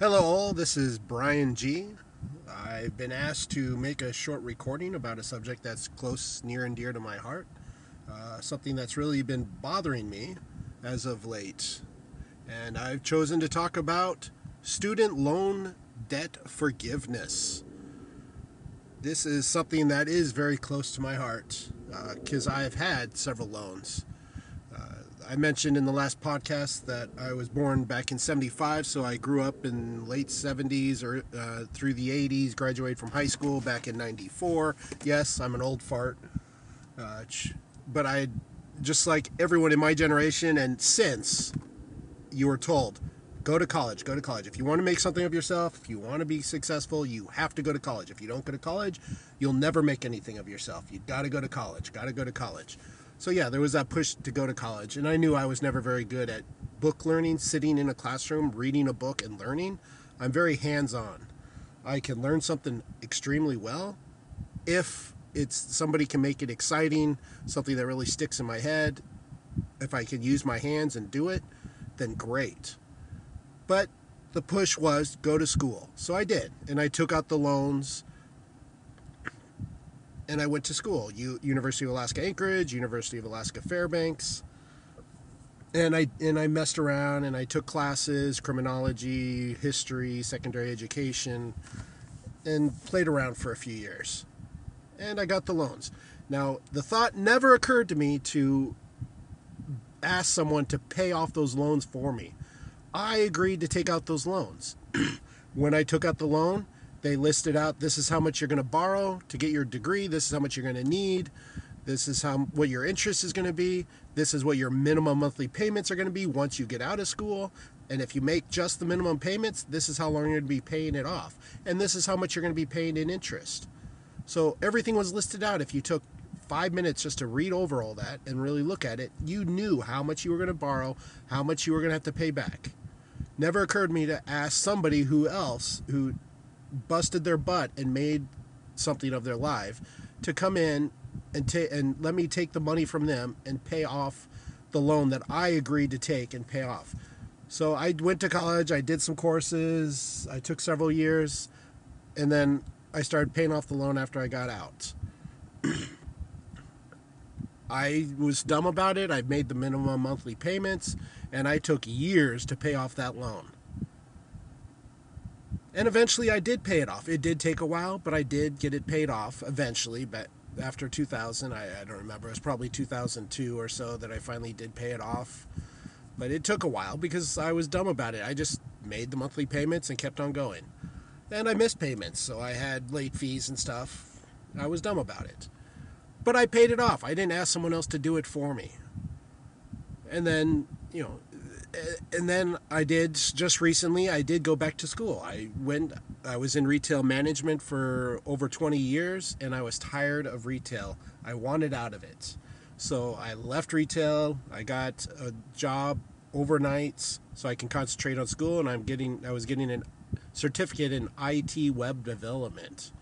Hello, all. This is Brian G. I've been asked to make a short recording about a subject that's close, near, and dear to my heart. Uh, something that's really been bothering me as of late. And I've chosen to talk about student loan debt forgiveness. This is something that is very close to my heart because uh, I've had several loans. I mentioned in the last podcast that I was born back in 75, so I grew up in late 70s or uh, through the 80s, graduated from high school back in 94. Yes, I'm an old fart. Uh, but I, just like everyone in my generation and since, you were told, go to college, go to college. If you want to make something of yourself, if you want to be successful, you have to go to college. If you don't go to college, you'll never make anything of yourself. You got to go to college, got to go to college. So yeah, there was that push to go to college, and I knew I was never very good at book learning, sitting in a classroom, reading a book, and learning. I'm very hands-on. I can learn something extremely well if it's somebody can make it exciting, something that really sticks in my head. If I can use my hands and do it, then great. But the push was go to school. So I did, and I took out the loans and I went to school. U- University of Alaska Anchorage, University of Alaska Fairbanks, and I and I messed around and I took classes, criminology, history, secondary education, and played around for a few years, and I got the loans. Now the thought never occurred to me to ask someone to pay off those loans for me. I agreed to take out those loans. when I took out the loan, they listed out this is how much you're going to borrow to get your degree, this is how much you're going to need, this is how what your interest is going to be, this is what your minimum monthly payments are going to be once you get out of school, and if you make just the minimum payments, this is how long you're going to be paying it off, and this is how much you're going to be paying in interest. So everything was listed out. If you took five minutes just to read over all that and really look at it, you knew how much you were going to borrow, how much you were going to have to pay back. Never occurred to me to ask somebody who else who busted their butt and made something of their life to come in and ta- and let me take the money from them and pay off the loan that I agreed to take and pay off. So I went to college, I did some courses, I took several years, and then I started paying off the loan after I got out. I was dumb about it. I made the minimum monthly payments, and I took years to pay off that loan. And eventually I did pay it off. It did take a while, but I did get it paid off eventually. But after 2000, I, I don't remember, it was probably 2002 or so that I finally did pay it off. But it took a while because I was dumb about it. I just made the monthly payments and kept on going. And I missed payments, so I had late fees and stuff. I was dumb about it. But I paid it off. I didn't ask someone else to do it for me. And then, you know, and then I did just recently. I did go back to school. I went. I was in retail management for over 20 years, and I was tired of retail. I wanted out of it, so I left retail. I got a job overnights so I can concentrate on school, and I'm getting. I was getting a certificate in IT web development,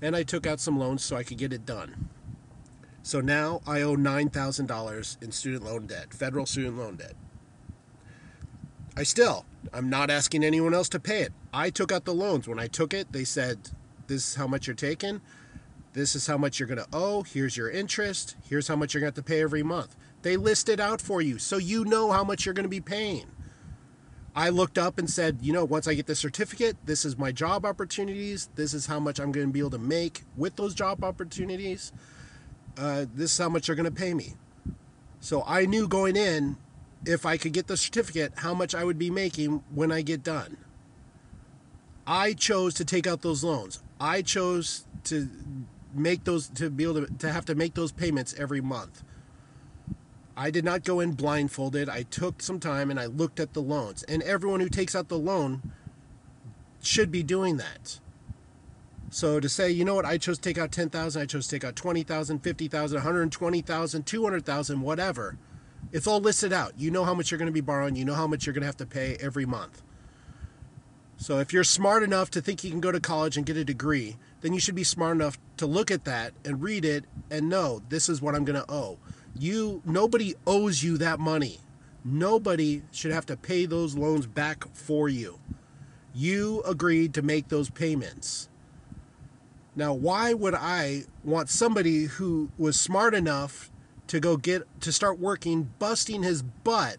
and I took out some loans so I could get it done. So now I owe nine thousand dollars in student loan debt, federal student loan debt. I still, I'm not asking anyone else to pay it. I took out the loans. When I took it, they said, this is how much you're taking. This is how much you're going to owe. Here's your interest. Here's how much you're going to have to pay every month. They list it out for you so you know how much you're going to be paying. I looked up and said, you know, once I get the certificate, this is my job opportunities. This is how much I'm going to be able to make with those job opportunities. Uh, this is how much you're going to pay me. So I knew going in if I could get the certificate, how much I would be making when I get done. I chose to take out those loans. I chose to make those to be able to, to have to make those payments every month. I did not go in blindfolded. I took some time and I looked at the loans. And everyone who takes out the loan should be doing that. So to say, you know what, I chose to take out 10,000, I chose to take out 20,000, 50,000, 120,000, 200,000, whatever it's all listed out. You know how much you're going to be borrowing. You know how much you're going to have to pay every month. So if you're smart enough to think you can go to college and get a degree, then you should be smart enough to look at that and read it and know this is what I'm going to owe. You nobody owes you that money. Nobody should have to pay those loans back for you. You agreed to make those payments. Now, why would I want somebody who was smart enough to go get to start working, busting his butt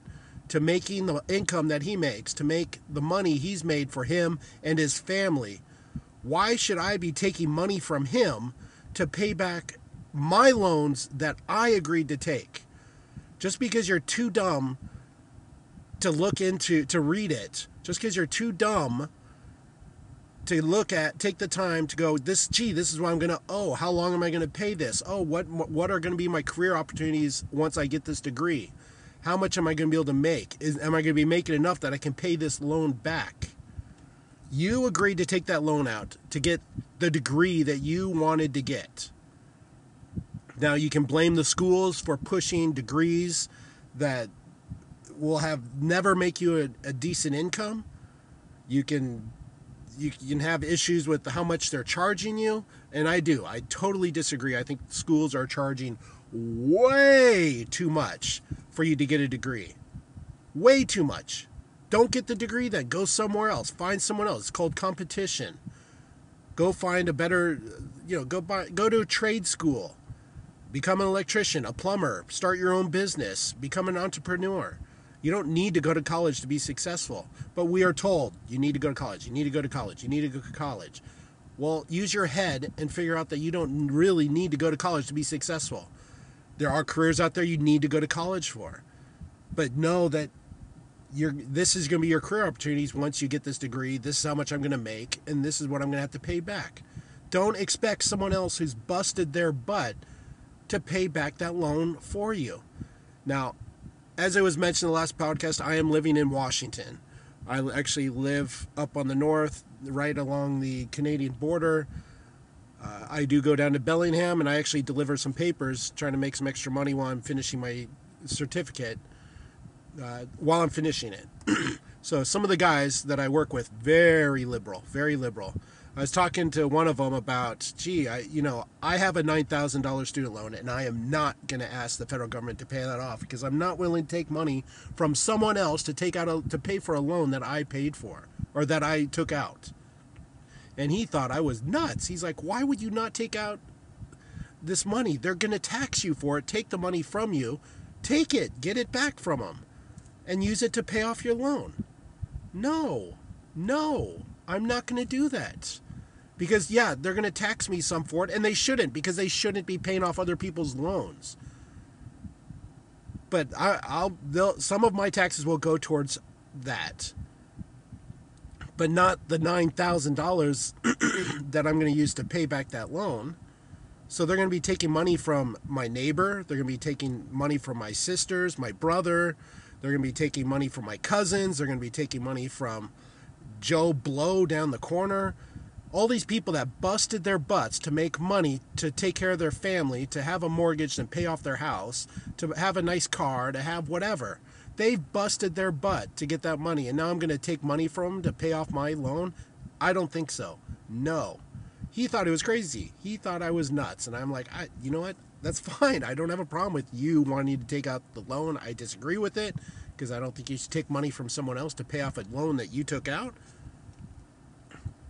to making the income that he makes, to make the money he's made for him and his family? Why should I be taking money from him to pay back my loans that I agreed to take? Just because you're too dumb to look into, to read it, just because you're too dumb to look at, take the time to go, this, gee, this is what I'm going to owe. Oh, how long am I going to pay this? Oh, what, what are going to be my career opportunities once I get this degree? How much am I going to be able to make? Is, am I going to be making enough that I can pay this loan back? You agreed to take that loan out to get the degree that you wanted to get. Now, you can blame the schools for pushing degrees that will have never make you a, a decent income. You can you can have issues with how much they're charging you, and I do. I totally disagree. I think schools are charging way too much for you to get a degree. Way too much. Don't get the degree then. Go somewhere else. Find someone else. It's called competition. Go find a better, you know, go buy, go to a trade school. Become an electrician, a plumber, start your own business, become an entrepreneur. You don't need to go to college to be successful. But we are told you need to go to college, you need to go to college, you need to go to college. Well, use your head and figure out that you don't really need to go to college to be successful. There are careers out there you need to go to college for. But know that you're, this is going to be your career opportunities once you get this degree. This is how much I'm going to make, and this is what I'm going to have to pay back. Don't expect someone else who's busted their butt to pay back that loan for you. Now, as I was mentioned in the last podcast, I am living in Washington. I actually live up on the north, right along the Canadian border. Uh, I do go down to Bellingham and I actually deliver some papers, trying to make some extra money while I'm finishing my certificate. Uh, while I'm finishing it. so some of the guys that I work with, very liberal, very liberal. I was talking to one of them about, gee, I, you know, I have a nine thousand dollars student loan, and I am not going to ask the federal government to pay that off because I'm not willing to take money from someone else to take out a, to pay for a loan that I paid for or that I took out. And he thought I was nuts. He's like, why would you not take out this money? They're going to tax you for it. Take the money from you, take it, get it back from them, and use it to pay off your loan. No, no. I'm not going to do that. Because, yeah, they're going to tax me some for it, and they shouldn't, because they shouldn't be paying off other people's loans. But I, will some of my taxes will go towards that, but not the nine thousand dollars that I'm going to use to pay back that loan. So they're going to be taking money from my neighbor. They're going to be taking money from my sisters, my brother. They're going to be taking money from my cousins. They're going to be taking money from Joe Blow down the corner. All these people that busted their butts to make money to take care of their family, to have a mortgage and pay off their house, to have a nice car, to have whatever. They've busted their butt to get that money, and now I'm going to take money from them to pay off my loan? I don't think so. No. He thought it was crazy. He thought I was nuts. And I'm like, I, you know what? That's fine. I don't have a problem with you wanting to take out the loan. I disagree with it because I don't think you should take money from someone else to pay off a loan that you took out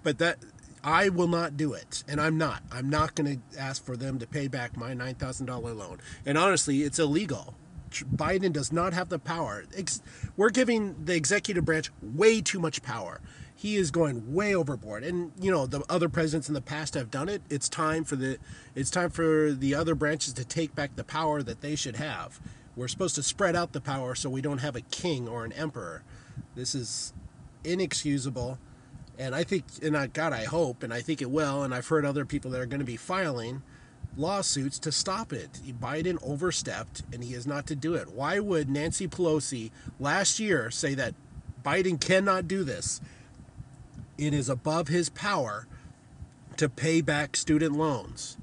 but that I will not do it, and I'm not. I'm not going to ask for them to pay back my nine thousand dollar loan. And honestly, it's illegal. Biden does not have the power. We're giving the executive branch way too much power. He is going way overboard. And you know, the other presidents in the past have done it. It's time for the it's time for the other branches to take back the power that they should have. We're supposed to spread out the power so we don't have a king or an emperor. This is inexcusable and I think, and I, God, I hope, and I think it will, and I've heard other people that are going to be filing lawsuits to stop it. Biden overstepped, and he is not to do it. Why would Nancy Pelosi last year say that Biden cannot do this? It is above his power to pay back student loans.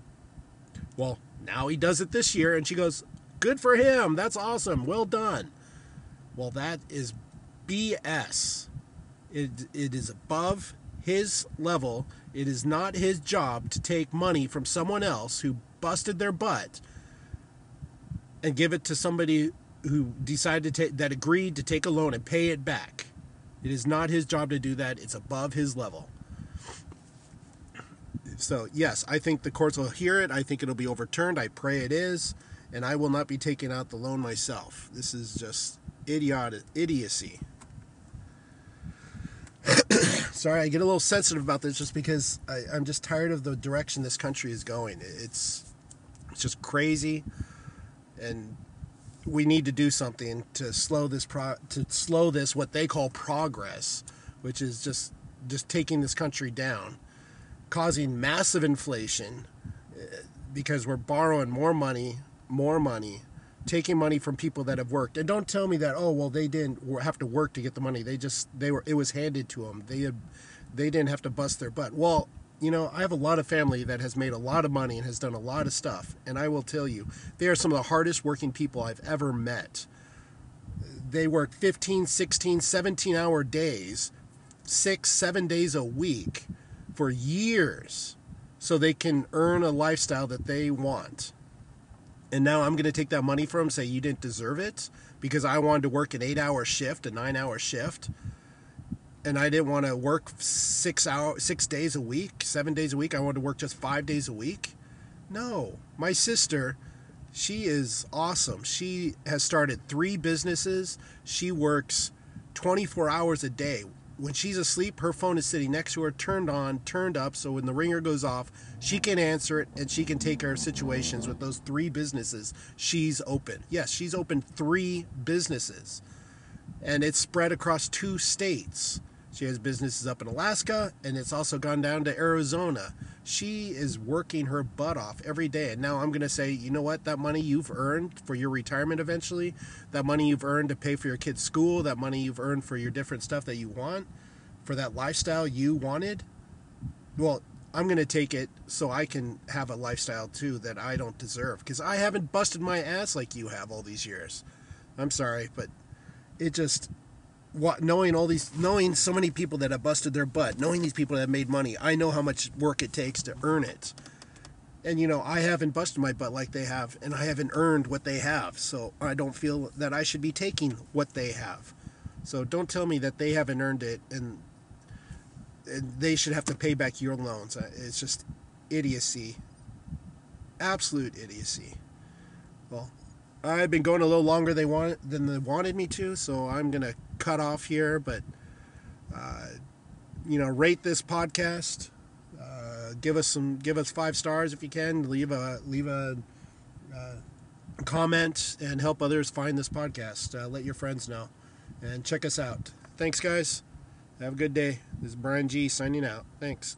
Well, now he does it this year, and she goes, Good for him. That's awesome. Well done. Well, that is BS. It, it is above his level. It is not his job to take money from someone else who busted their butt and give it to somebody who decided to take that agreed to take a loan and pay it back. It is not his job to do that. It's above his level. So, yes, I think the courts will hear it. I think it'll be overturned. I pray it is. And I will not be taking out the loan myself. This is just idiotic, idiocy. Sorry, I get a little sensitive about this just because I, I'm just tired of the direction this country is going. It's it's just crazy, and we need to do something to slow this pro to slow this what they call progress, which is just just taking this country down, causing massive inflation eh, because we're borrowing more money, more money, taking money from people that have worked. And don't tell me that oh well they didn't have to work to get the money. They just they were it was handed to them. They had they didn't have to bust their butt. Well, you know, I have a lot of family that has made a lot of money and has done a lot of stuff. And I will tell you, they are some of the hardest working people I've ever met. They work 15, 16, 17 hour days, six, seven days a week for years so they can earn a lifestyle that they want. And now I'm going to take that money from say you didn't deserve it because I wanted to work an eight hour shift, a nine hour shift and I didn't want to work six hour six days a week, seven days a week. I wanted to work just five days a week. No, my sister, she is awesome. She has started three businesses. She works 24 hours a day. When she's asleep, her phone is sitting next to her, turned on, turned up, so when the ringer goes off, she can answer it and she can take care of situations with those three businesses she's open. Yes, she's opened three businesses and it's spread across two states. She has businesses up in Alaska and it's also gone down to Arizona. She is working her butt off every day. And now I'm going to say, you know what? That money you've earned for your retirement eventually, that money you've earned to pay for your kids' school, that money you've earned for your different stuff that you want, for that lifestyle you wanted, well, I'm going to take it so I can have a lifestyle too that I don't deserve because I haven't busted my ass like you have all these years. I'm sorry, but it just what knowing all these knowing so many people that have busted their butt knowing these people that have made money i know how much work it takes to earn it. And you know i haven't busted my butt like they have and i haven't earned what they have so i don't feel that i should be taking what they have. So don't tell me that they haven't earned it and, and they should have to pay back your loans. It's just idiocy. Absolute idiocy. Well I've been going a little longer they want than they wanted me to, so I'm gonna cut off here. But uh, you know, rate this podcast. Uh, give us some, give us five stars if you can. Leave a leave a uh, comment and help others find this podcast. Uh, let your friends know and check us out. Thanks, guys. Have a good day. This is Brian G signing out. Thanks.